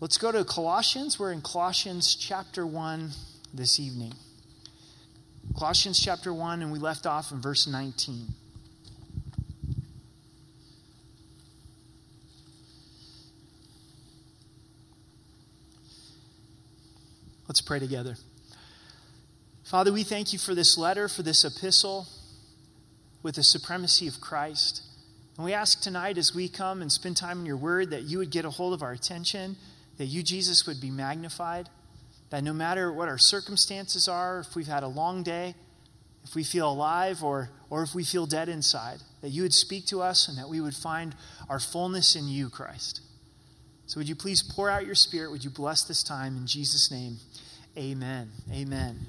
Let's go to Colossians. We're in Colossians chapter 1 this evening. Colossians chapter 1, and we left off in verse 19. Let's pray together. Father, we thank you for this letter, for this epistle with the supremacy of Christ. And we ask tonight as we come and spend time in your word that you would get a hold of our attention, that you, Jesus, would be magnified, that no matter what our circumstances are, if we've had a long day, if we feel alive or, or if we feel dead inside, that you would speak to us and that we would find our fullness in you, Christ. So would you please pour out your spirit? Would you bless this time in Jesus' name? Amen. Amen.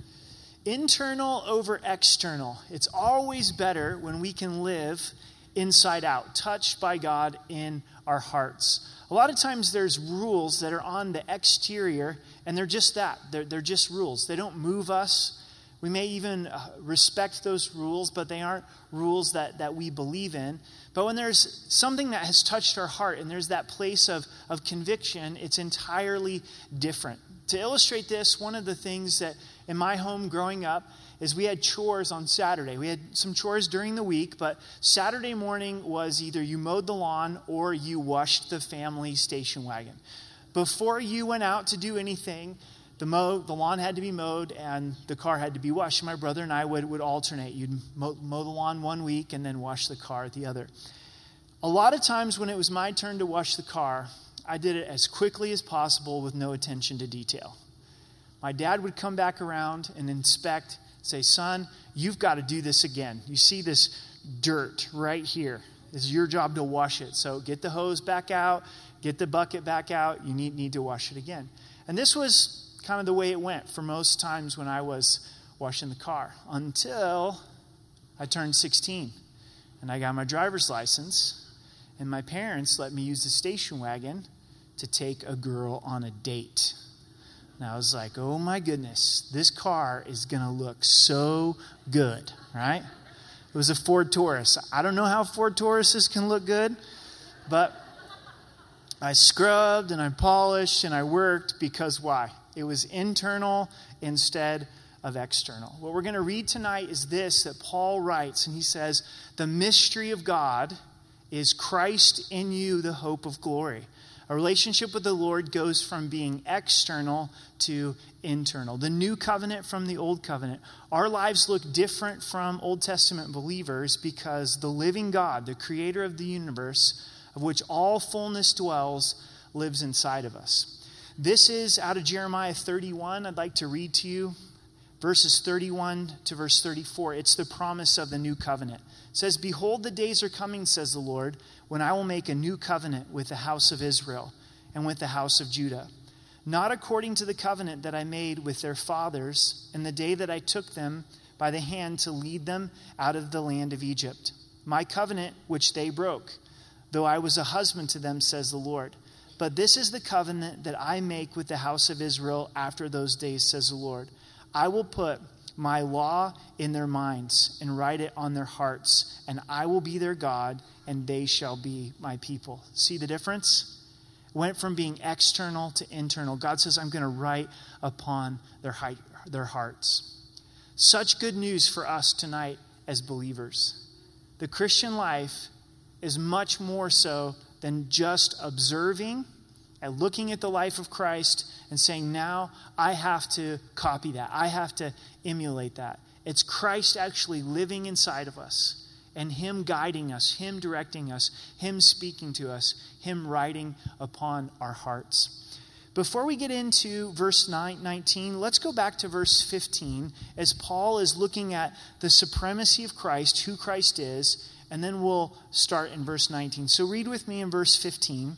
Internal over external. It's always better when we can live inside out, touched by God in our hearts. A lot of times there's rules that are on the exterior, and they're just that. They're, they're just rules. They don't move us. We may even uh, respect those rules, but they aren't rules that, that we believe in. But when there's something that has touched our heart and there's that place of, of conviction, it's entirely different. To illustrate this, one of the things that in my home growing up is we had chores on Saturday. We had some chores during the week, but Saturday morning was either you mowed the lawn or you washed the family station wagon. Before you went out to do anything, the, mow, the lawn had to be mowed and the car had to be washed. My brother and I would, would alternate. You'd mow, mow the lawn one week and then wash the car at the other. A lot of times when it was my turn to wash the car, I did it as quickly as possible with no attention to detail. My dad would come back around and inspect, say, Son, you've got to do this again. You see this dirt right here. It's your job to wash it. So get the hose back out, get the bucket back out. You need, need to wash it again. And this was kind of the way it went for most times when I was washing the car until I turned 16 and I got my driver's license. And my parents let me use the station wagon to take a girl on a date. And I was like, oh my goodness, this car is going to look so good, right? It was a Ford Taurus. I don't know how Ford Tauruses can look good, but I scrubbed and I polished and I worked because why? It was internal instead of external. What we're going to read tonight is this that Paul writes, and he says, The mystery of God is Christ in you, the hope of glory. A relationship with the Lord goes from being external to internal. The new covenant from the old covenant. Our lives look different from Old Testament believers because the living God, the creator of the universe, of which all fullness dwells, lives inside of us. This is out of Jeremiah 31. I'd like to read to you verses 31 to verse 34. It's the promise of the new covenant. It says, Behold, the days are coming, says the Lord, when I will make a new covenant with the house of Israel and with the house of Judah. Not according to the covenant that I made with their fathers in the day that I took them by the hand to lead them out of the land of Egypt. My covenant which they broke, though I was a husband to them, says the Lord. But this is the covenant that I make with the house of Israel after those days, says the Lord. I will put my law in their minds and write it on their hearts, and I will be their God, and they shall be my people. See the difference? Went from being external to internal. God says, I'm going to write upon their, height, their hearts. Such good news for us tonight as believers. The Christian life is much more so than just observing and looking at the life of Christ and saying, now I have to copy that. I have to emulate that. It's Christ actually living inside of us and Him guiding us, Him directing us, Him speaking to us, Him writing upon our hearts. Before we get into verse 9, 19, let's go back to verse 15 as Paul is looking at the supremacy of Christ, who Christ is, and then we'll start in verse 19. So read with me in verse 15.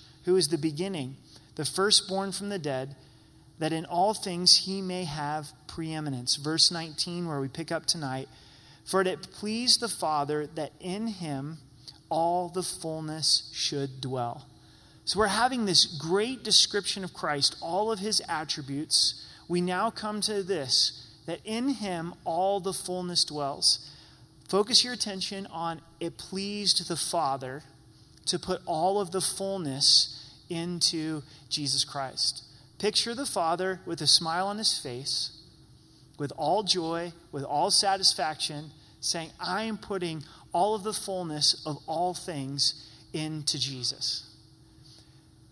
who is the beginning, the firstborn from the dead, that in all things he may have preeminence. Verse 19, where we pick up tonight. For it pleased the Father that in him all the fullness should dwell. So we're having this great description of Christ, all of his attributes. We now come to this that in him all the fullness dwells. Focus your attention on it pleased the Father to put all of the fullness into Jesus Christ. Picture the Father with a smile on his face, with all joy, with all satisfaction, saying, I am putting all of the fullness of all things into Jesus.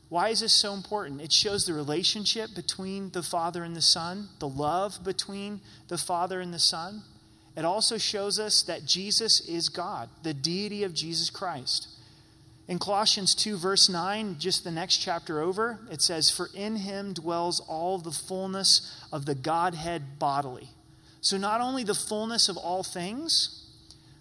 Why is this so important? It shows the relationship between the Father and the Son, the love between the Father and the Son. It also shows us that Jesus is God, the deity of Jesus Christ. In Colossians 2, verse 9, just the next chapter over, it says, For in him dwells all the fullness of the Godhead bodily. So not only the fullness of all things,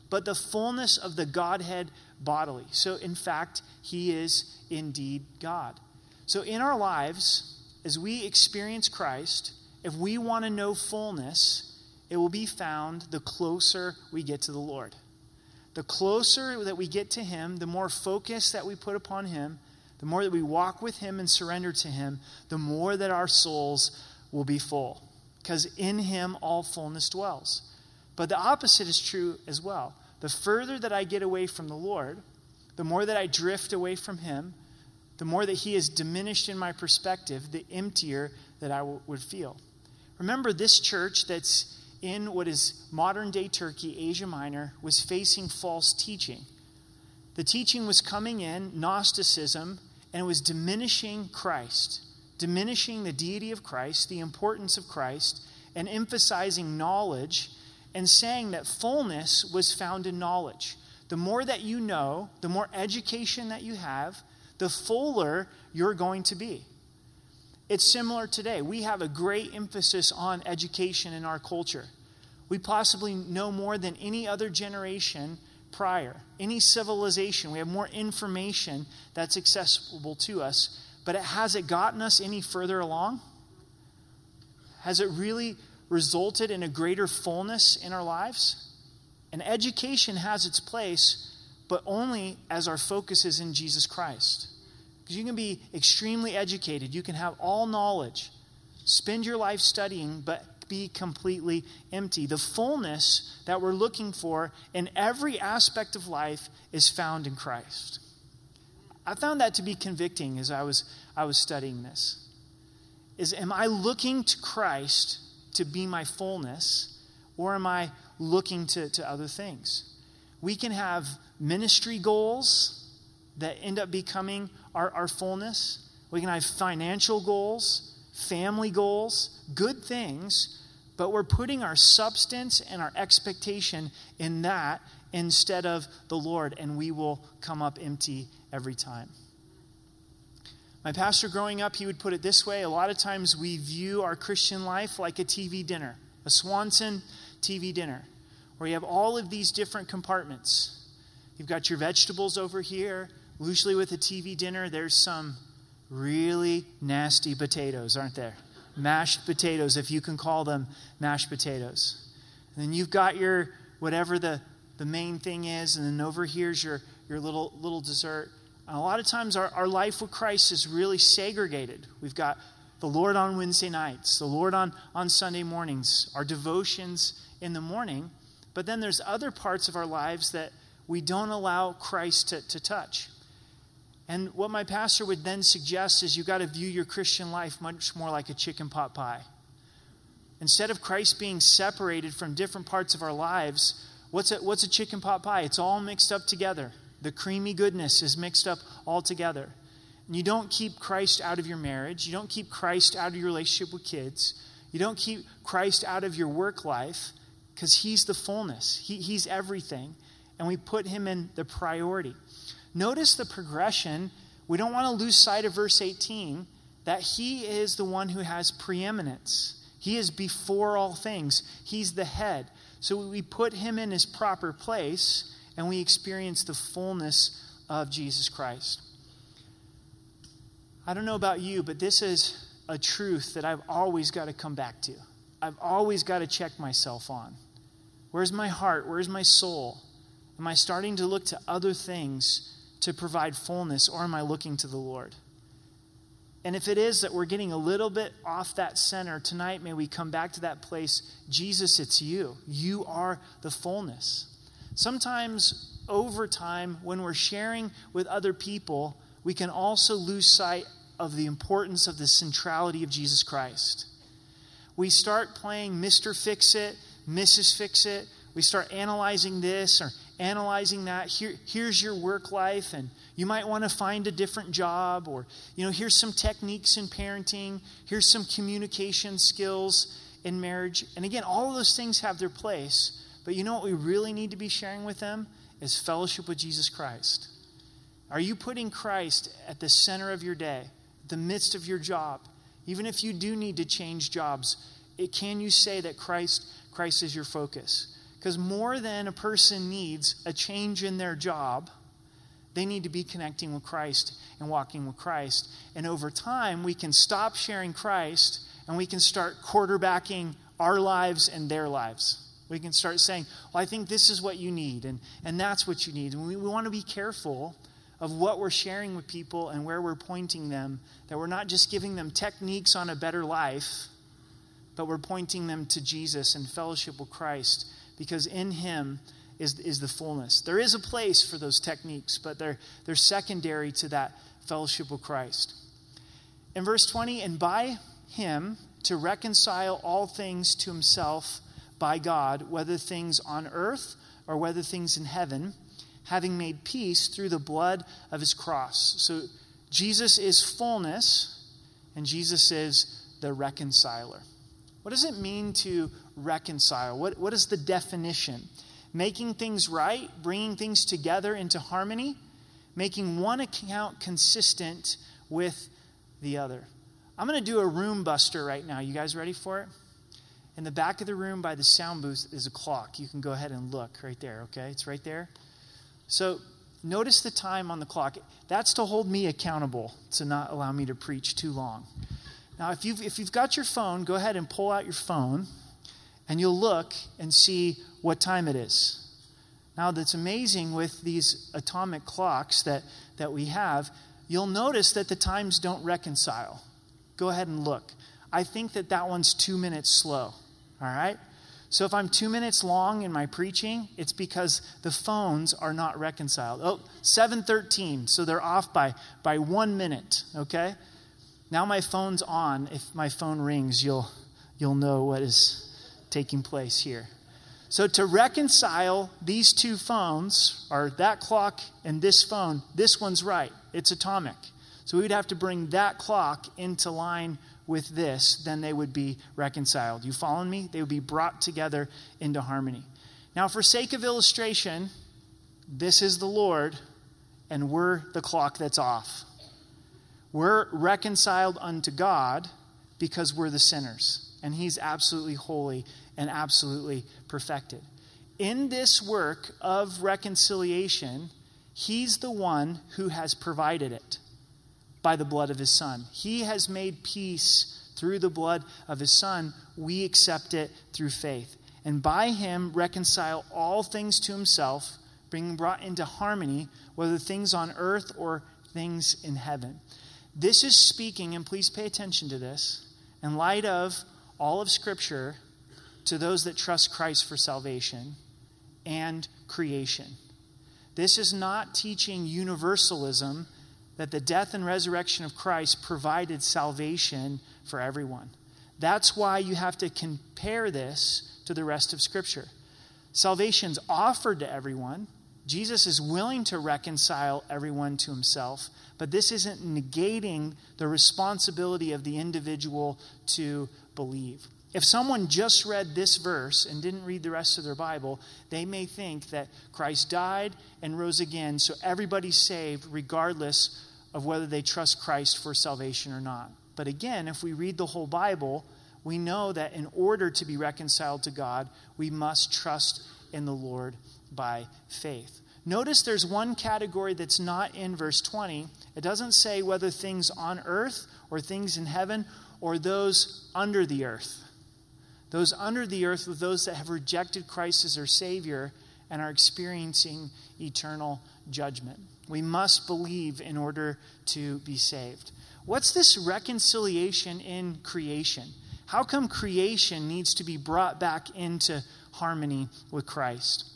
but the fullness of the Godhead bodily. So, in fact, he is indeed God. So, in our lives, as we experience Christ, if we want to know fullness, it will be found the closer we get to the Lord. The closer that we get to Him, the more focus that we put upon Him, the more that we walk with Him and surrender to Him, the more that our souls will be full. Because in Him all fullness dwells. But the opposite is true as well. The further that I get away from the Lord, the more that I drift away from Him, the more that He is diminished in my perspective, the emptier that I w- would feel. Remember, this church that's in what is modern day Turkey, Asia Minor, was facing false teaching. The teaching was coming in, Gnosticism, and it was diminishing Christ, diminishing the deity of Christ, the importance of Christ, and emphasizing knowledge and saying that fullness was found in knowledge. The more that you know, the more education that you have, the fuller you're going to be. It's similar today. We have a great emphasis on education in our culture. We possibly know more than any other generation prior, any civilization. We have more information that's accessible to us. But it, has it gotten us any further along? Has it really resulted in a greater fullness in our lives? And education has its place, but only as our focus is in Jesus Christ. Because you can be extremely educated, you can have all knowledge, spend your life studying, but be completely empty. The fullness that we're looking for in every aspect of life is found in Christ. I found that to be convicting as I was, I was studying this. Is am I looking to Christ to be my fullness, or am I looking to, to other things? We can have ministry goals that end up becoming our, our fullness. We can have financial goals, family goals, good things, but we're putting our substance and our expectation in that instead of the Lord, and we will come up empty every time. My pastor growing up, he would put it this way a lot of times we view our Christian life like a TV dinner, a Swanson TV dinner, where you have all of these different compartments. You've got your vegetables over here, Usually, with a TV dinner, there's some really nasty potatoes, aren't there? Mashed potatoes, if you can call them mashed potatoes. And then you've got your whatever the, the main thing is, and then over here's your, your little little dessert. And a lot of times our, our life with Christ is really segregated. We've got the Lord on Wednesday nights, the Lord on, on Sunday mornings, our devotions in the morning. But then there's other parts of our lives that we don't allow Christ to, to touch. And what my pastor would then suggest is you got to view your Christian life much more like a chicken pot pie. Instead of Christ being separated from different parts of our lives, what's a, what's a chicken pot pie? It's all mixed up together. The creamy goodness is mixed up all together. And you don't keep Christ out of your marriage. You don't keep Christ out of your relationship with kids. You don't keep Christ out of your work life because He's the fullness, he, He's everything. And we put Him in the priority. Notice the progression. We don't want to lose sight of verse 18 that he is the one who has preeminence. He is before all things, he's the head. So we put him in his proper place and we experience the fullness of Jesus Christ. I don't know about you, but this is a truth that I've always got to come back to. I've always got to check myself on. Where's my heart? Where's my soul? Am I starting to look to other things to provide fullness, or am I looking to the Lord? And if it is that we're getting a little bit off that center tonight, may we come back to that place. Jesus, it's you. You are the fullness. Sometimes, over time, when we're sharing with other people, we can also lose sight of the importance of the centrality of Jesus Christ. We start playing Mr. Fix It, Mrs. Fix It. We start analyzing this or analyzing that. Here, here's your work life, and you might want to find a different job, or, you know, here's some techniques in parenting, here's some communication skills in marriage. And again, all of those things have their place, but you know what we really need to be sharing with them is fellowship with Jesus Christ. Are you putting Christ at the center of your day, the midst of your job? Even if you do need to change jobs, it, can you say that Christ, Christ is your focus? Because more than a person needs a change in their job, they need to be connecting with Christ and walking with Christ. And over time, we can stop sharing Christ and we can start quarterbacking our lives and their lives. We can start saying, Well, I think this is what you need, and, and that's what you need. And we, we want to be careful of what we're sharing with people and where we're pointing them, that we're not just giving them techniques on a better life, but we're pointing them to Jesus and fellowship with Christ because in Him is, is the fullness. There is a place for those techniques, but they're, they're secondary to that fellowship with Christ. In verse 20, and by Him to reconcile all things to Himself by God, whether things on earth or whether things in heaven, having made peace through the blood of His cross. So Jesus is fullness, and Jesus is the reconciler. What does it mean to reconcile? What, what is the definition? Making things right, bringing things together into harmony, making one account consistent with the other. I'm going to do a room buster right now. You guys ready for it? In the back of the room by the sound booth is a clock. You can go ahead and look right there, okay? It's right there. So notice the time on the clock. That's to hold me accountable, to not allow me to preach too long. Now, if you've, if you've got your phone, go ahead and pull out your phone and you'll look and see what time it is. Now, that's amazing with these atomic clocks that, that we have. You'll notice that the times don't reconcile. Go ahead and look. I think that that one's two minutes slow. All right? So if I'm two minutes long in my preaching, it's because the phones are not reconciled. Oh, 713. So they're off by, by one minute. Okay? Now my phone's on. If my phone rings, you'll, you'll know what is taking place here. So, to reconcile these two phones, or that clock and this phone, this one's right. It's atomic. So, we'd have to bring that clock into line with this, then they would be reconciled. You following me? They would be brought together into harmony. Now, for sake of illustration, this is the Lord, and we're the clock that's off. We're reconciled unto God because we're the sinners, and He's absolutely holy and absolutely perfected. In this work of reconciliation, He's the one who has provided it by the blood of His Son. He has made peace through the blood of His Son. We accept it through faith. And by Him, reconcile all things to Himself, being brought into harmony, whether things on earth or things in heaven. This is speaking, and please pay attention to this, in light of all of Scripture to those that trust Christ for salvation and creation. This is not teaching universalism that the death and resurrection of Christ provided salvation for everyone. That's why you have to compare this to the rest of Scripture. Salvation's offered to everyone. Jesus is willing to reconcile everyone to himself, but this isn't negating the responsibility of the individual to believe. If someone just read this verse and didn't read the rest of their Bible, they may think that Christ died and rose again, so everybody's saved regardless of whether they trust Christ for salvation or not. But again, if we read the whole Bible, we know that in order to be reconciled to God, we must trust in the Lord by faith. Notice there's one category that's not in verse 20. It doesn't say whether things on earth or things in heaven or those under the earth. Those under the earth are those that have rejected Christ as their Savior and are experiencing eternal judgment. We must believe in order to be saved. What's this reconciliation in creation? How come creation needs to be brought back into harmony with Christ?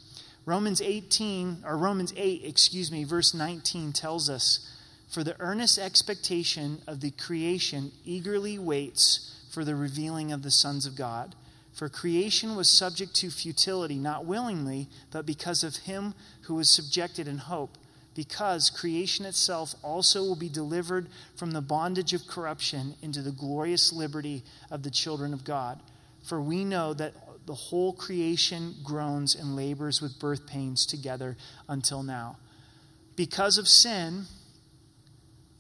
Romans 18 or Romans 8, excuse me, verse 19 tells us, "For the earnest expectation of the creation eagerly waits for the revealing of the sons of God." For creation was subject to futility, not willingly, but because of him who was subjected in hope, because creation itself also will be delivered from the bondage of corruption into the glorious liberty of the children of God. For we know that the whole creation groans and labors with birth pains together until now. Because of sin,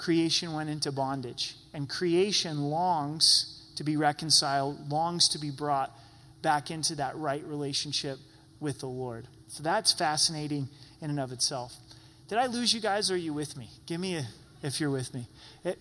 creation went into bondage, and creation longs to be reconciled, longs to be brought back into that right relationship with the Lord. So that's fascinating in and of itself. Did I lose you guys or are you with me? Give me a if you're with me.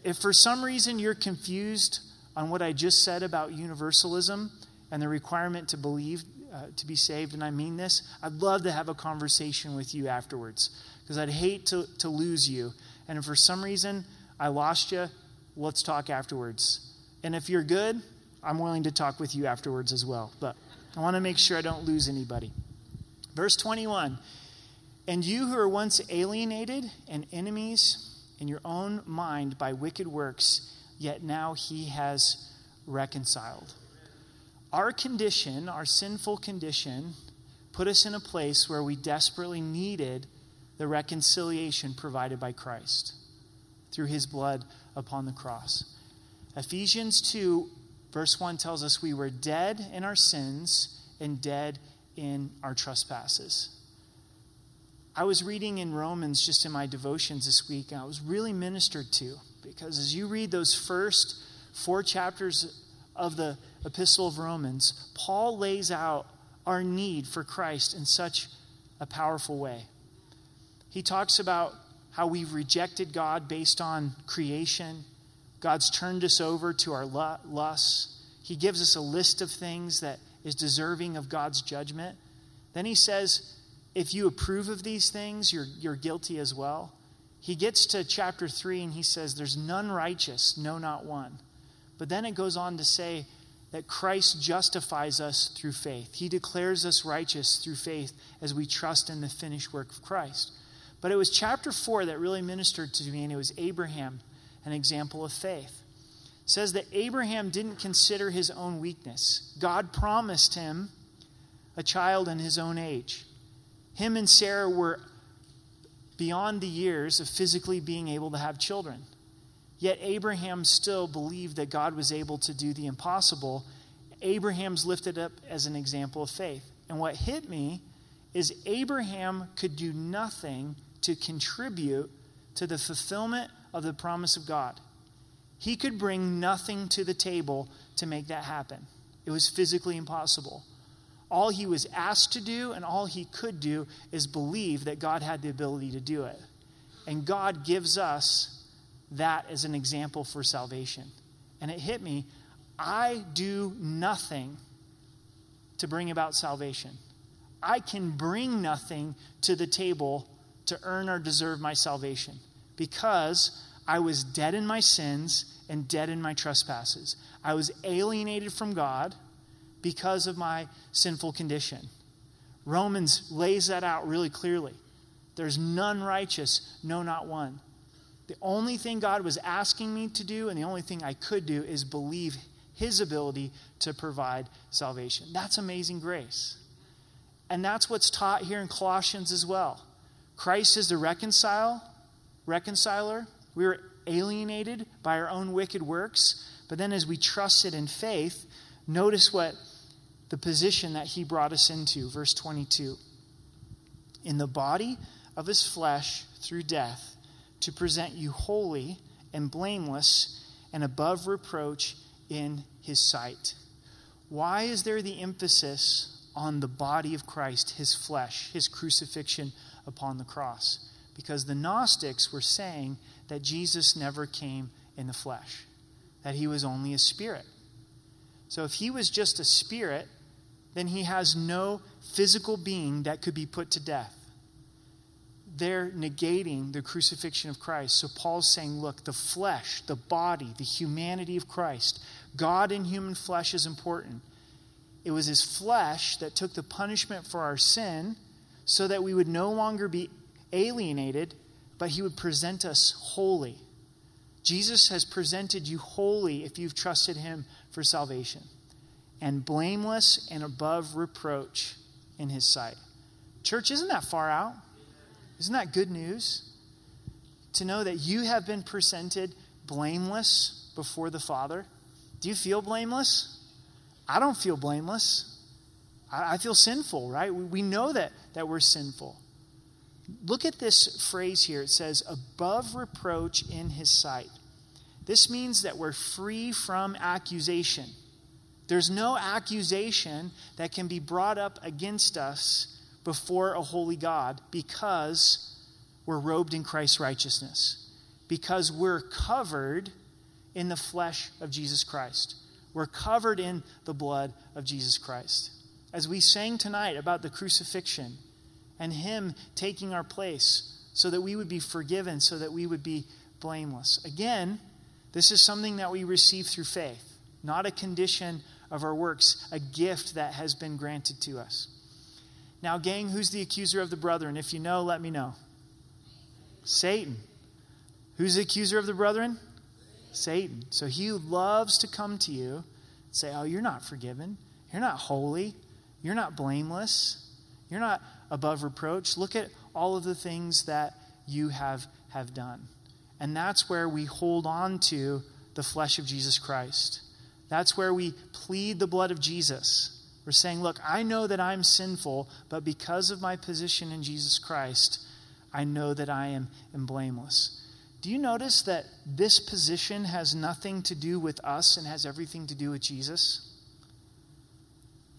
If for some reason you're confused on what I just said about universalism and the requirement to believe uh, to be saved, and I mean this, I'd love to have a conversation with you afterwards because I'd hate to, to lose you. And if for some reason I lost you, let's talk afterwards. And if you're good, I'm willing to talk with you afterwards as well. But I want to make sure I don't lose anybody. Verse 21 And you who were once alienated and enemies in your own mind by wicked works, yet now he has reconciled. Our condition, our sinful condition, put us in a place where we desperately needed the reconciliation provided by Christ through his blood upon the cross. Ephesians 2 Verse 1 tells us we were dead in our sins and dead in our trespasses. I was reading in Romans just in my devotions this week, and I was really ministered to because as you read those first four chapters of the Epistle of Romans, Paul lays out our need for Christ in such a powerful way. He talks about how we've rejected God based on creation God's turned us over to our lusts. He gives us a list of things that is deserving of God's judgment. Then he says, if you approve of these things, you're, you're guilty as well. He gets to chapter 3 and he says, There's none righteous, no, not one. But then it goes on to say that Christ justifies us through faith. He declares us righteous through faith as we trust in the finished work of Christ. But it was chapter 4 that really ministered to me, and it was Abraham an example of faith. It says that Abraham didn't consider his own weakness. God promised him a child in his own age. Him and Sarah were beyond the years of physically being able to have children. Yet Abraham still believed that God was able to do the impossible. Abraham's lifted up as an example of faith. And what hit me is Abraham could do nothing to contribute to the fulfillment of the promise of God. He could bring nothing to the table to make that happen. It was physically impossible. All he was asked to do and all he could do is believe that God had the ability to do it. And God gives us that as an example for salvation. And it hit me I do nothing to bring about salvation. I can bring nothing to the table to earn or deserve my salvation because I was dead in my sins and dead in my trespasses. I was alienated from God because of my sinful condition. Romans lays that out really clearly. There's none righteous, no, not one. The only thing God was asking me to do, and the only thing I could do, is believe His ability to provide salvation. That's amazing grace. And that's what's taught here in Colossians as well. Christ is the reconcile, reconciler. We were alienated by our own wicked works. But then, as we trusted in faith, notice what the position that he brought us into. Verse 22 In the body of his flesh through death, to present you holy and blameless and above reproach in his sight. Why is there the emphasis on the body of Christ, his flesh, his crucifixion upon the cross. Because the Gnostics were saying that Jesus never came in the flesh, that he was only a spirit. So if he was just a spirit, then he has no physical being that could be put to death. They're negating the crucifixion of Christ. So Paul's saying, look, the flesh, the body, the humanity of Christ, God in human flesh is important. It was his flesh that took the punishment for our sin so that we would no longer be alienated, but he would present us holy. Jesus has presented you holy if you've trusted him for salvation, and blameless and above reproach in his sight. Church, isn't that far out? Isn't that good news? To know that you have been presented blameless before the Father. Do you feel blameless? I don't feel blameless. I, feel sinful, right? We know that, that we're sinful. Look at this phrase here. It says, above reproach in his sight. This means that we're free from accusation. There's no accusation that can be brought up against us before a holy God because we're robed in Christ's righteousness, because we're covered in the flesh of Jesus Christ. We're covered in the blood of Jesus Christ. As we sang tonight about the crucifixion and Him taking our place so that we would be forgiven, so that we would be blameless. Again, this is something that we receive through faith, not a condition of our works, a gift that has been granted to us. Now, gang, who's the accuser of the brethren? If you know, let me know. Satan. Who's the accuser of the brethren? Satan. So he loves to come to you and say, Oh, you're not forgiven. You're not holy. You're not blameless. You're not above reproach. Look at all of the things that you have, have done. And that's where we hold on to the flesh of Jesus Christ. That's where we plead the blood of Jesus. We're saying, Look, I know that I'm sinful, but because of my position in Jesus Christ, I know that I am, am blameless. Do you notice that this position has nothing to do with us and has everything to do with Jesus?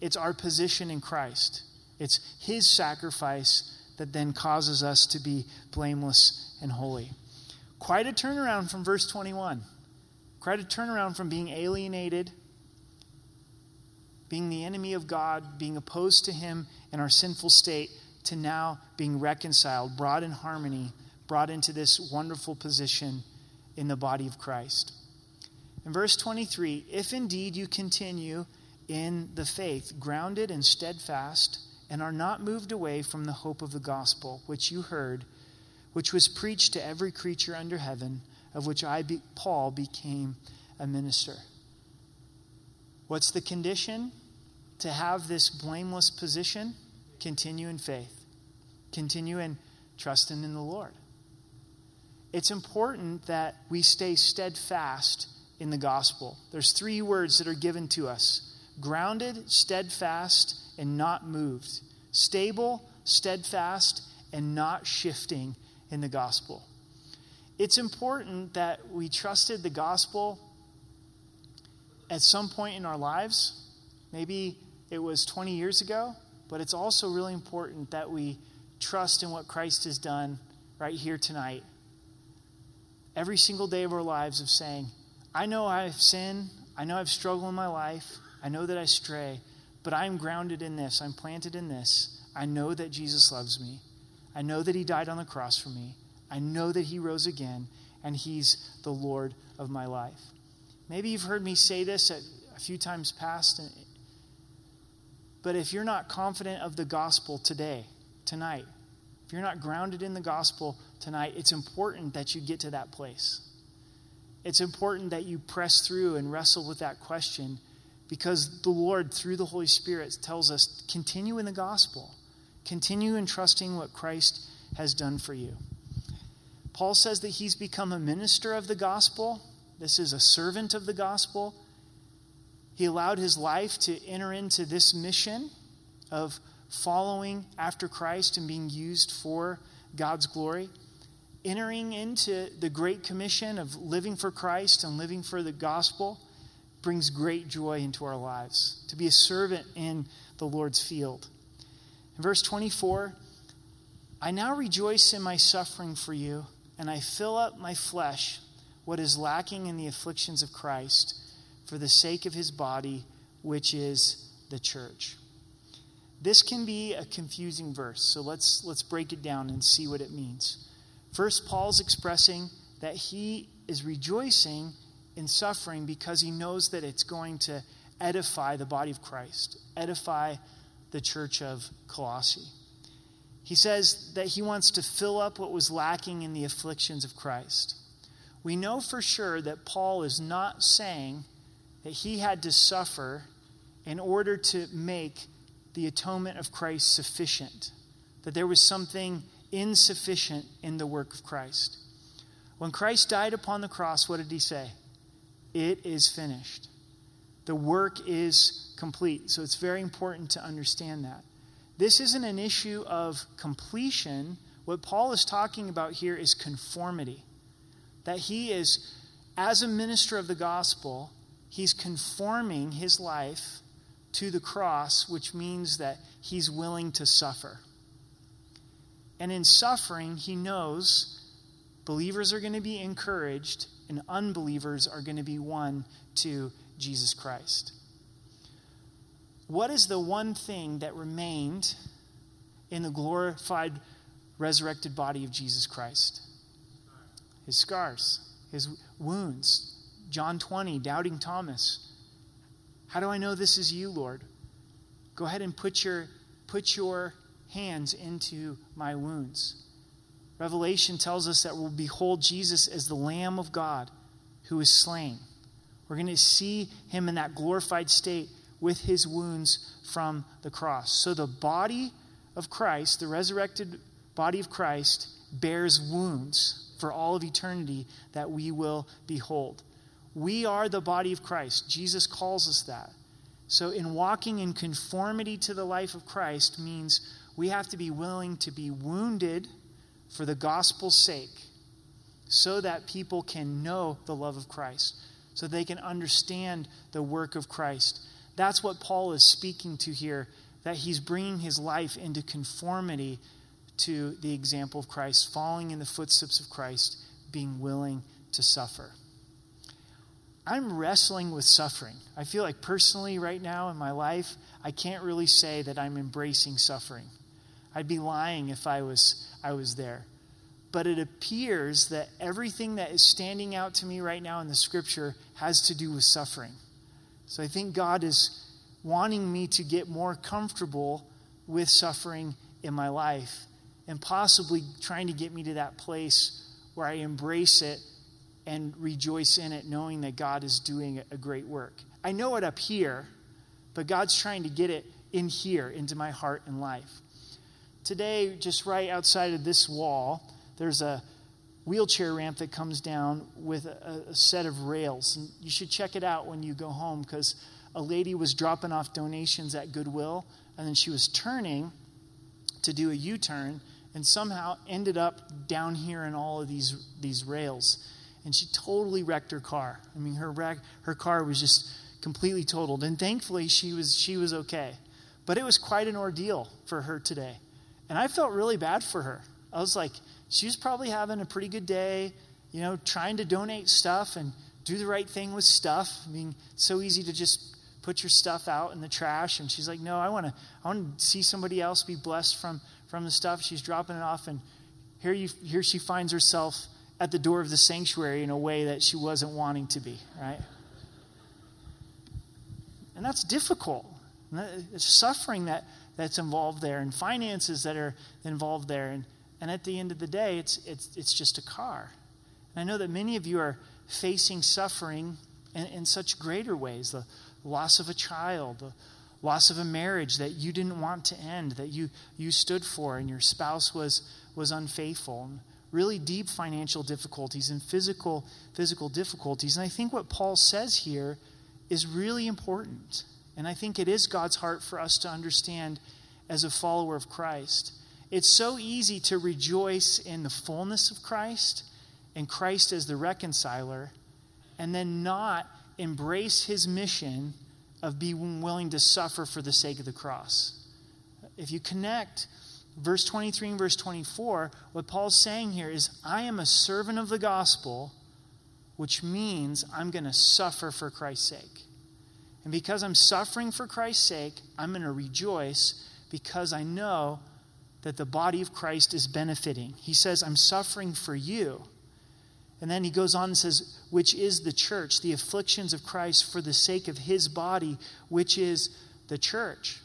It's our position in Christ. It's His sacrifice that then causes us to be blameless and holy. Quite a turnaround from verse 21. Quite a turnaround from being alienated, being the enemy of God, being opposed to Him in our sinful state, to now being reconciled, brought in harmony brought into this wonderful position in the body of Christ. In verse 23, if indeed you continue in the faith, grounded and steadfast, and are not moved away from the hope of the gospel, which you heard, which was preached to every creature under heaven, of which I, be, Paul, became a minister. What's the condition to have this blameless position? Continue in faith, continue in trusting in the Lord it's important that we stay steadfast in the gospel. There's three words that are given to us grounded, steadfast, and not moved. Stable, steadfast, and not shifting in the gospel. It's important that we trusted the gospel at some point in our lives. Maybe it was 20 years ago, but it's also really important that we trust in what Christ has done right here tonight every single day of our lives of saying, I know I've sinned, I know I've struggled in my life, I know that I stray, but I'm grounded in this, I'm planted in this. I know that Jesus loves me. I know that He died on the cross for me. I know that He rose again, and He's the Lord of my life. Maybe you've heard me say this a few times past, but if you're not confident of the gospel today, tonight, if you're not grounded in the gospel tonight, it's important that you get to that place. It's important that you press through and wrestle with that question because the Lord, through the Holy Spirit, tells us continue in the gospel, continue in trusting what Christ has done for you. Paul says that he's become a minister of the gospel. This is a servant of the gospel. He allowed his life to enter into this mission of following after Christ and being used for God's glory entering into the Great Commission of living for Christ and living for the gospel brings great joy into our lives. To be a servant in the Lord's field. In verse 24, I now rejoice in my suffering for you, and I fill up my flesh what is lacking in the afflictions of Christ for the sake of his body, which is the church. This can be a confusing verse, so let's, let's break it down and see what it means. First, Paul's expressing that he is rejoicing in suffering because he knows that it's going to edify the body of Christ, edify the church of Colossae. He says that he wants to fill up what was lacking in the afflictions of Christ. We know for sure that Paul is not saying that he had to suffer in order to make the atonement of Christ sufficient, that there was something insufficient in the work of Christ. When Christ died upon the cross, what did he say? It is finished. The work is complete. So it's very important to understand that. This isn't an issue of completion. What Paul is talking about here is conformity. That he is, as a minister of the gospel, he's conforming his life to the cross, which means that he's willing to suffer. And in suffering, he knows believers are going to be encouraged and unbelievers are going to be won to Jesus Christ. What is the one thing that remained in the glorified, resurrected body of Jesus Christ? His scars, his wounds. John 20, doubting Thomas. How do I know this is you, Lord? Go ahead and put your, put your hands into my wounds. Revelation tells us that we'll behold Jesus as the Lamb of God who is slain. We're going to see him in that glorified state with his wounds from the cross. So the body of Christ, the resurrected body of Christ, bears wounds for all of eternity that we will behold. We are the body of Christ. Jesus calls us that. So, in walking in conformity to the life of Christ means we have to be willing to be wounded for the gospel's sake so that people can know the love of Christ, so they can understand the work of Christ. That's what Paul is speaking to here, that he's bringing his life into conformity to the example of Christ, following in the footsteps of Christ, being willing to suffer. I'm wrestling with suffering. I feel like personally, right now in my life, I can't really say that I'm embracing suffering. I'd be lying if I was, I was there. But it appears that everything that is standing out to me right now in the scripture has to do with suffering. So I think God is wanting me to get more comfortable with suffering in my life and possibly trying to get me to that place where I embrace it and rejoice in it, knowing that God is doing a great work. I know it up here, but God's trying to get it in here, into my heart and life. Today, just right outside of this wall, there's a wheelchair ramp that comes down with a, a set of rails. And you should check it out when you go home because a lady was dropping off donations at Goodwill, and then she was turning to do a U turn and somehow ended up down here in all of these, these rails and she totally wrecked her car. I mean, her wreck, her car was just completely totaled, and thankfully she was she was okay. But it was quite an ordeal for her today, and I felt really bad for her. I was like, she was probably having a pretty good day, you know, trying to donate stuff and do the right thing with stuff. I mean, it's so easy to just put your stuff out in the trash. And she's like, no, I want to, I want to see somebody else be blessed from from the stuff. She's dropping it off, and here you, here she finds herself at the door of the sanctuary in a way that she wasn't wanting to be, right? And that's difficult. It's suffering that, that's involved there, and finances that are involved there. And, and at the end of the day, it's, it's, it's just a car. And I know that many of you are facing suffering in, in such greater ways the loss of a child, the loss of a marriage that you didn't want to end, that you, you stood for, and your spouse was, was unfaithful. And, really deep financial difficulties and physical physical difficulties. And I think what Paul says here is really important. And I think it is God's heart for us to understand as a follower of Christ. It's so easy to rejoice in the fullness of Christ and Christ as the reconciler and then not embrace his mission of being willing to suffer for the sake of the cross. If you connect verse 23 and verse 24, what Paul's saying here is, I am a servant of the gospel, which means I'm going to suffer for Christ's sake. And because I'm suffering for Christ's sake, I'm going to rejoice because I know that the body of Christ is benefiting. He says, I'm suffering for you. And then he goes on and says, which is the church, the afflictions of Christ for the sake of his body, which is the church.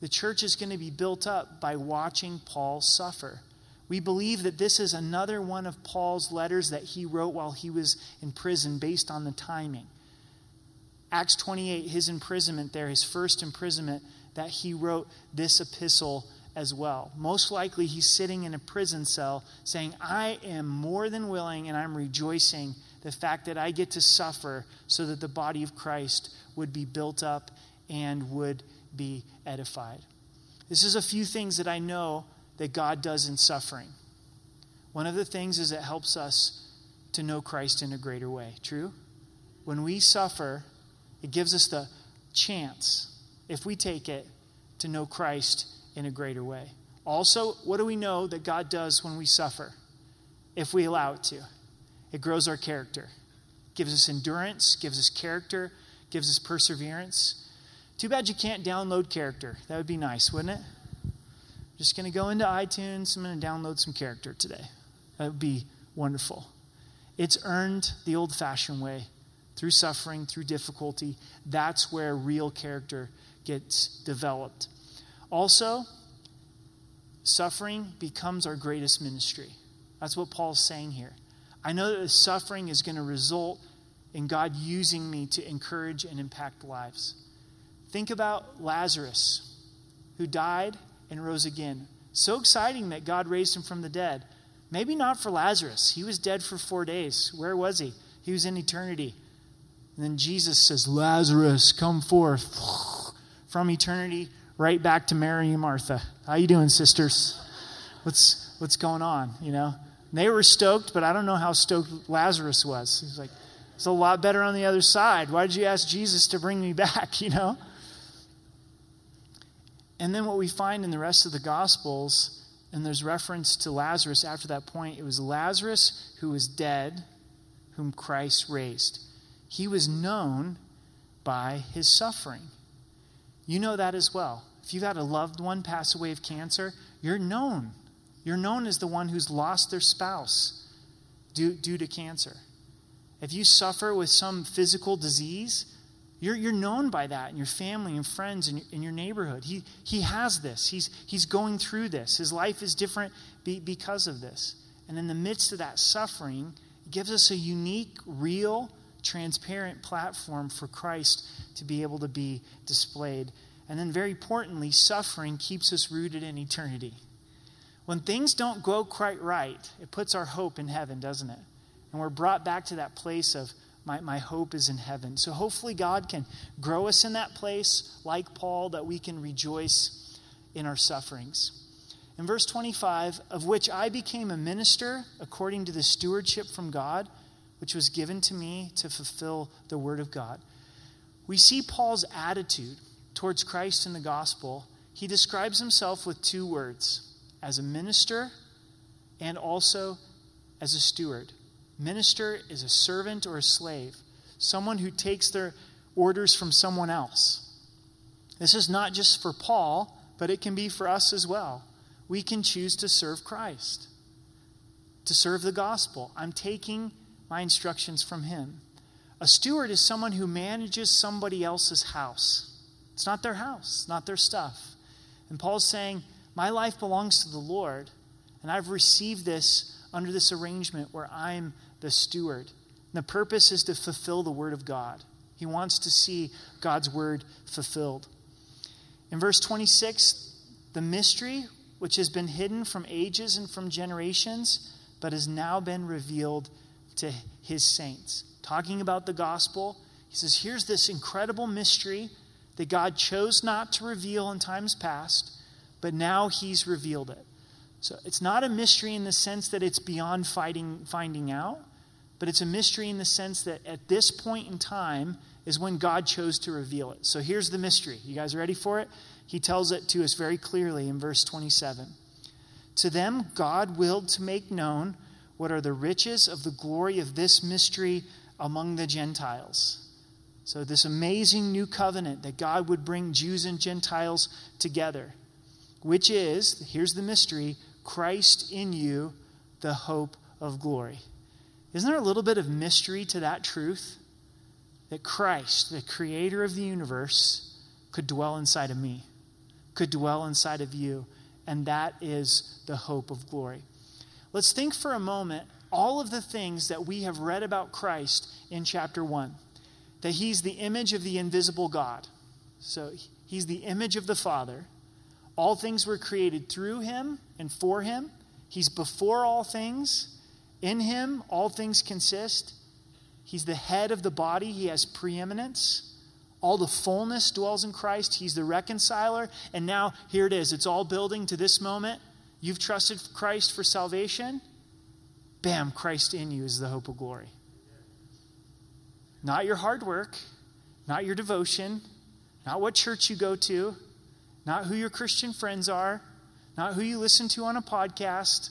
The church is going to be built up by watching Paul suffer. We believe that this is another one of Paul's letters that he wrote while he was in prison based on the timing. Acts 28, his imprisonment there, his first imprisonment, that he wrote this epistle as well. Most likely, he's sitting in a prison cell saying, I am more than willing and I'm rejoicing the fact that I get to suffer so that the body of Christ would be built up and would be edified. This is a few things that I know that God does in suffering. One of the things is it helps us to know Christ in a greater way. True? When we suffer, it gives us the chance, if we take it, to know Christ in a greater way. Also, what do we know that God does when we suffer? If we allow it to, it grows our character, gives us endurance, gives us character, gives us perseverance. Too bad you can't download character. That would be nice, wouldn't it? I'm Just going to go into iTunes. I'm going to download some character today. That would be wonderful. It's earned the old fashioned way through suffering, through difficulty. That's where real character gets developed. Also, suffering becomes our greatest ministry. That's what Paul's saying here. I know that the suffering is going to result in God using me to encourage and impact lives. Think about Lazarus, who died and rose again. So exciting that God raised him from the dead. Maybe not for Lazarus. He was dead for four days. Where was he? He was in eternity. And then Jesus says, Lazarus, come forth from eternity right back to Mary and Martha. How you doing, sisters? What's what's going on? You know? And they were stoked, but I don't know how stoked Lazarus was. He's like, it's a lot better on the other side. Why did you ask Jesus to bring me back? You know? And then what we find in the rest of the Gospels, and there's reference to Lazarus after that point, it was Lazarus who was dead, whom Christ raised. He was known by his suffering. You know that as well. If you've had a loved one pass away of cancer, you're known. You're known as the one who's lost their spouse due, due to cancer. If you suffer with some physical disease, you're, you're known by that in your family and friends and in your neighborhood. He, he has this. He's, he's going through this. His life is different be, because of this. And in the midst of that suffering, it gives us a unique, real, transparent platform for Christ to be able to be displayed. And then, very importantly, suffering keeps us rooted in eternity. When things don't go quite right, it puts our hope in heaven, doesn't it? And we're brought back to that place of, my, my hope is in heaven. So hopefully, God can grow us in that place, like Paul, that we can rejoice in our sufferings. In verse 25, of which I became a minister according to the stewardship from God which was given to me to fulfill the word of God. We see Paul's attitude towards Christ in the gospel. He describes himself with two words as a minister and also as a steward. Minister is a servant or a slave, someone who takes their orders from someone else. This is not just for Paul, but it can be for us as well. We can choose to serve Christ, to serve the gospel. I'm taking my instructions from him. A steward is someone who manages somebody else's house. It's not their house, not their stuff. And Paul's saying, My life belongs to the Lord, and I've received this under this arrangement where I'm the steward. And the purpose is to fulfill the word of God. He wants to see God's word fulfilled. In verse 26, the mystery which has been hidden from ages and from generations, but has now been revealed to his saints. Talking about the gospel, he says, Here's this incredible mystery that God chose not to reveal in times past, but now he's revealed it. So it's not a mystery in the sense that it's beyond fighting, finding out, but it's a mystery in the sense that at this point in time is when God chose to reveal it. So here's the mystery. You guys ready for it? He tells it to us very clearly in verse 27. To them, God willed to make known what are the riches of the glory of this mystery among the Gentiles. So, this amazing new covenant that God would bring Jews and Gentiles together, which is, here's the mystery Christ in you, the hope of glory. Isn't there a little bit of mystery to that truth? That Christ, the creator of the universe, could dwell inside of me, could dwell inside of you, and that is the hope of glory. Let's think for a moment all of the things that we have read about Christ in chapter 1 that he's the image of the invisible God. So he's the image of the Father. All things were created through him and for him. He's before all things. In him, all things consist. He's the head of the body, he has preeminence. All the fullness dwells in Christ. He's the reconciler. And now, here it is. It's all building to this moment. You've trusted Christ for salvation. Bam, Christ in you is the hope of glory. Not your hard work, not your devotion, not what church you go to, not who your Christian friends are, not who you listen to on a podcast.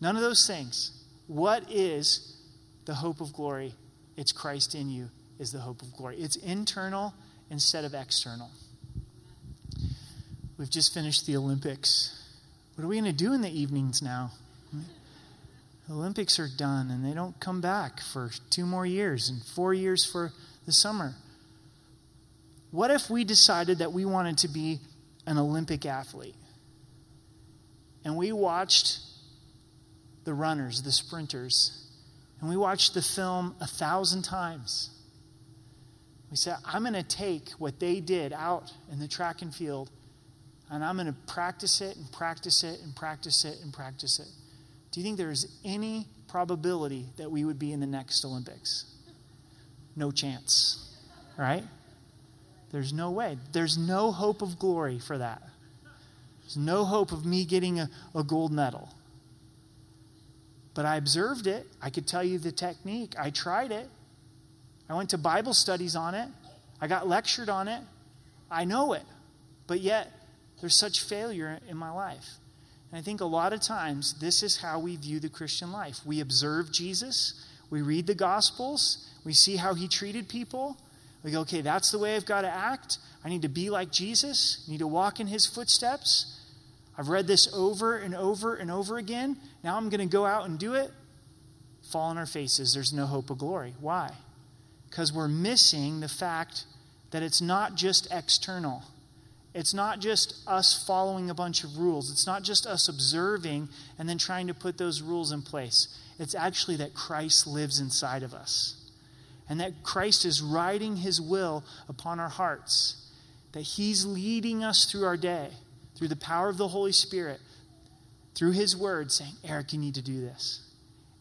None of those things. What is the hope of glory? It's Christ in you, is the hope of glory. It's internal instead of external. We've just finished the Olympics. What are we going to do in the evenings now? The Olympics are done and they don't come back for two more years and four years for the summer. What if we decided that we wanted to be an Olympic athlete? And we watched the runners, the sprinters, and we watched the film a thousand times. We said, I'm going to take what they did out in the track and field, and I'm going to practice it and practice it and practice it and practice it. Do you think there is any probability that we would be in the next Olympics? No chance, right? There's no way. There's no hope of glory for that. There's no hope of me getting a, a gold medal. But I observed it. I could tell you the technique. I tried it. I went to Bible studies on it. I got lectured on it. I know it. But yet, there's such failure in my life. And I think a lot of times this is how we view the Christian life. We observe Jesus, we read the Gospels, we see how he treated people. We go, okay, that's the way I've got to act. I need to be like Jesus, I need to walk in his footsteps. I've read this over and over and over again. Now I'm going to go out and do it. Fall on our faces. There's no hope of glory. Why? Because we're missing the fact that it's not just external. It's not just us following a bunch of rules. It's not just us observing and then trying to put those rules in place. It's actually that Christ lives inside of us and that Christ is writing his will upon our hearts, that he's leading us through our day through the power of the Holy Spirit, through his word, saying, Eric, you need to do this.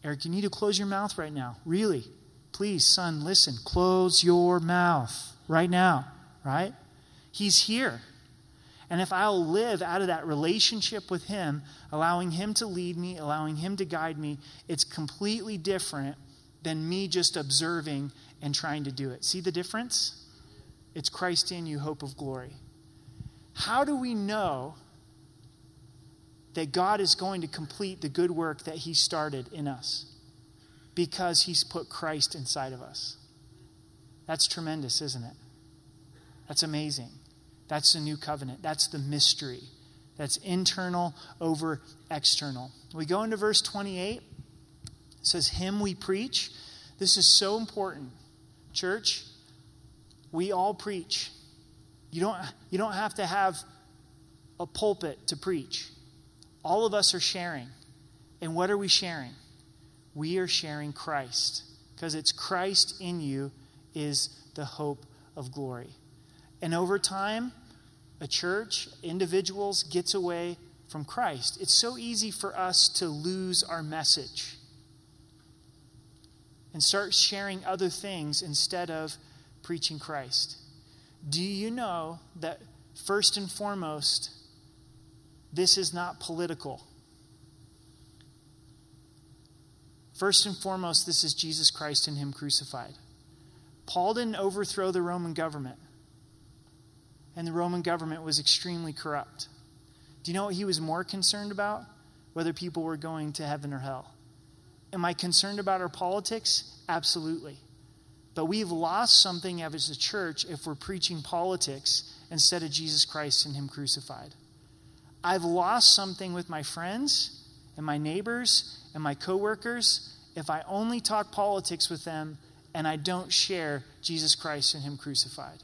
Eric, you need to close your mouth right now. Really. Please, son, listen. Close your mouth right now, right? He's here. And if I'll live out of that relationship with Him, allowing Him to lead me, allowing Him to guide me, it's completely different than me just observing and trying to do it. See the difference? It's Christ in you, hope of glory. How do we know that God is going to complete the good work that He started in us? Because He's put Christ inside of us. That's tremendous, isn't it? That's amazing. That's the new covenant. That's the mystery. That's internal over external. We go into verse 28. It says, Him we preach. This is so important. Church, we all preach. You don't, you don't have to have a pulpit to preach. All of us are sharing. And what are we sharing? We are sharing Christ because it's Christ in you is the hope of glory. And over time, a church, individuals, gets away from Christ. It's so easy for us to lose our message and start sharing other things instead of preaching Christ. Do you know that, first and foremost, this is not political? First and foremost, this is Jesus Christ and Him crucified. Paul didn't overthrow the Roman government and the Roman government was extremely corrupt. Do you know what he was more concerned about? whether people were going to heaven or hell. Am I concerned about our politics? Absolutely. But we've lost something as a church if we're preaching politics instead of Jesus Christ and Him crucified. I've lost something with my friends and my neighbors and my coworkers if I only talk politics with them and I don't share Jesus Christ and Him crucified.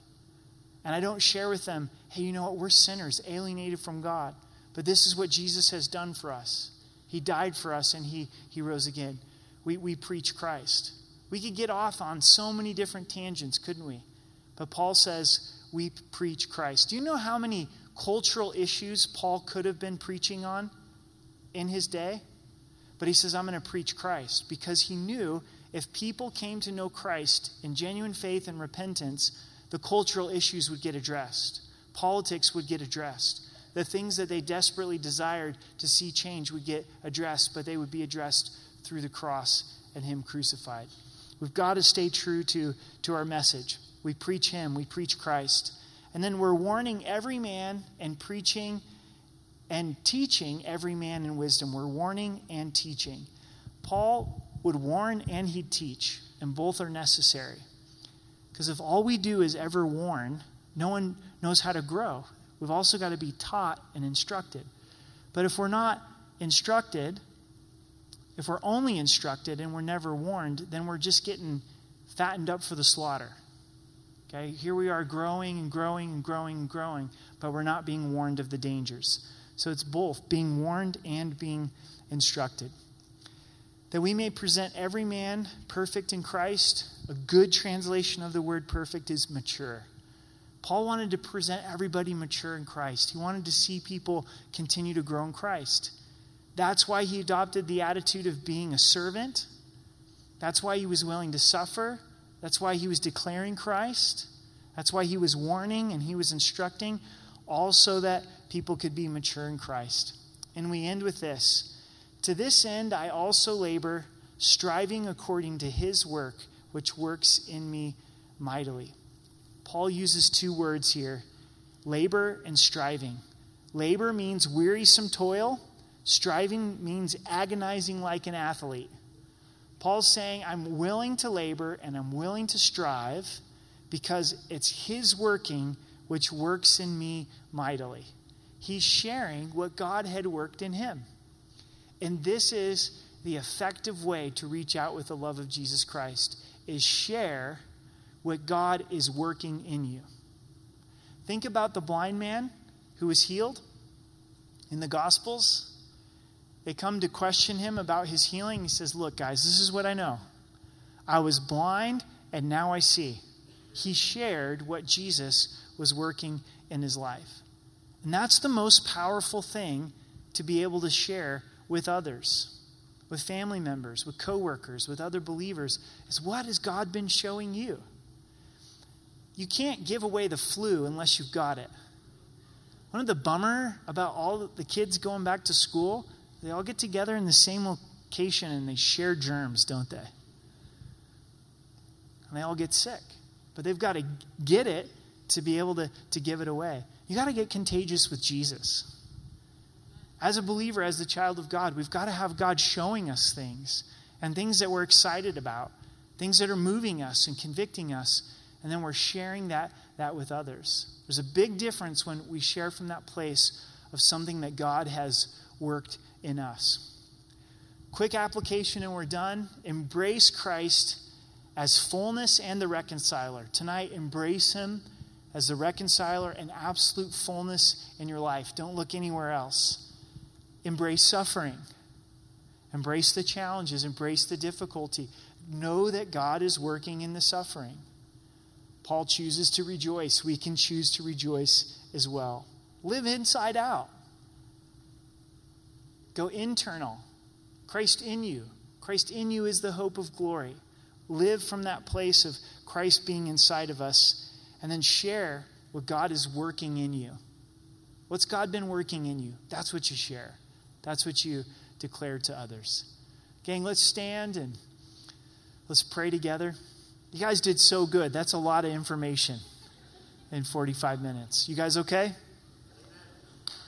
And I don't share with them, hey, you know what? We're sinners, alienated from God. But this is what Jesus has done for us. He died for us and He, he rose again. We, we preach Christ. We could get off on so many different tangents, couldn't we? But Paul says we preach Christ. Do you know how many cultural issues Paul could have been preaching on in his day? But he says, I'm going to preach Christ because he knew if people came to know Christ in genuine faith and repentance, the cultural issues would get addressed, politics would get addressed. The things that they desperately desired to see change would get addressed, but they would be addressed through the cross and Him crucified. We've got to stay true to, to our message. We preach Him, we preach Christ. And then we're warning every man and preaching and teaching every man in wisdom. We're warning and teaching. Paul would warn and he'd teach, and both are necessary. Because if all we do is ever warn, no one knows how to grow. We've also got to be taught and instructed. But if we're not instructed, if we're only instructed and we're never warned, then we're just getting fattened up for the slaughter. Okay, here we are growing and growing and growing and growing, but we're not being warned of the dangers. So it's both being warned and being instructed. That we may present every man perfect in Christ. A good translation of the word perfect is mature. Paul wanted to present everybody mature in Christ. He wanted to see people continue to grow in Christ. That's why he adopted the attitude of being a servant. That's why he was willing to suffer. That's why he was declaring Christ. That's why he was warning and he was instructing, all so that people could be mature in Christ. And we end with this To this end, I also labor, striving according to his work, which works in me mightily. Paul uses two words here labor and striving. Labor means wearisome toil, Striving means agonizing like an athlete. Paul's saying, I'm willing to labor and I'm willing to strive because it's His working which works in me mightily. He's sharing what God had worked in him. And this is the effective way to reach out with the love of Jesus Christ is share what God is working in you. Think about the blind man who was healed in the Gospels. They come to question him about his healing. He says, Look, guys, this is what I know. I was blind, and now I see. He shared what Jesus was working in his life. And that's the most powerful thing to be able to share with others, with family members, with coworkers, with other believers, is what has God been showing you? You can't give away the flu unless you've got it. One of the bummer about all the kids going back to school they all get together in the same location and they share germs, don't they? And they all get sick. But they've got to get it to be able to, to give it away. You got to get contagious with Jesus. As a believer, as the child of God, we've got to have God showing us things and things that we're excited about, things that are moving us and convicting us, and then we're sharing that, that with others. There's a big difference when we share from that place of something that God has worked in us. Quick application and we're done. Embrace Christ as fullness and the reconciler. Tonight, embrace Him as the reconciler and absolute fullness in your life. Don't look anywhere else. Embrace suffering. Embrace the challenges. Embrace the difficulty. Know that God is working in the suffering. Paul chooses to rejoice. We can choose to rejoice as well. Live inside out. Go internal. Christ in you. Christ in you is the hope of glory. Live from that place of Christ being inside of us and then share what God is working in you. What's God been working in you? That's what you share. That's what you declare to others. Gang, let's stand and let's pray together. You guys did so good. That's a lot of information in 45 minutes. You guys okay?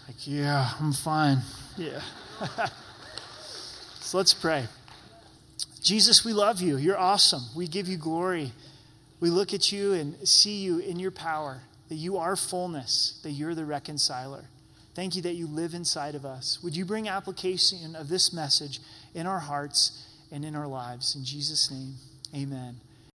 Like, yeah, I'm fine. Yeah. So let's pray. Jesus, we love you. You're awesome. We give you glory. We look at you and see you in your power, that you are fullness, that you're the reconciler. Thank you that you live inside of us. Would you bring application of this message in our hearts and in our lives? In Jesus' name, amen.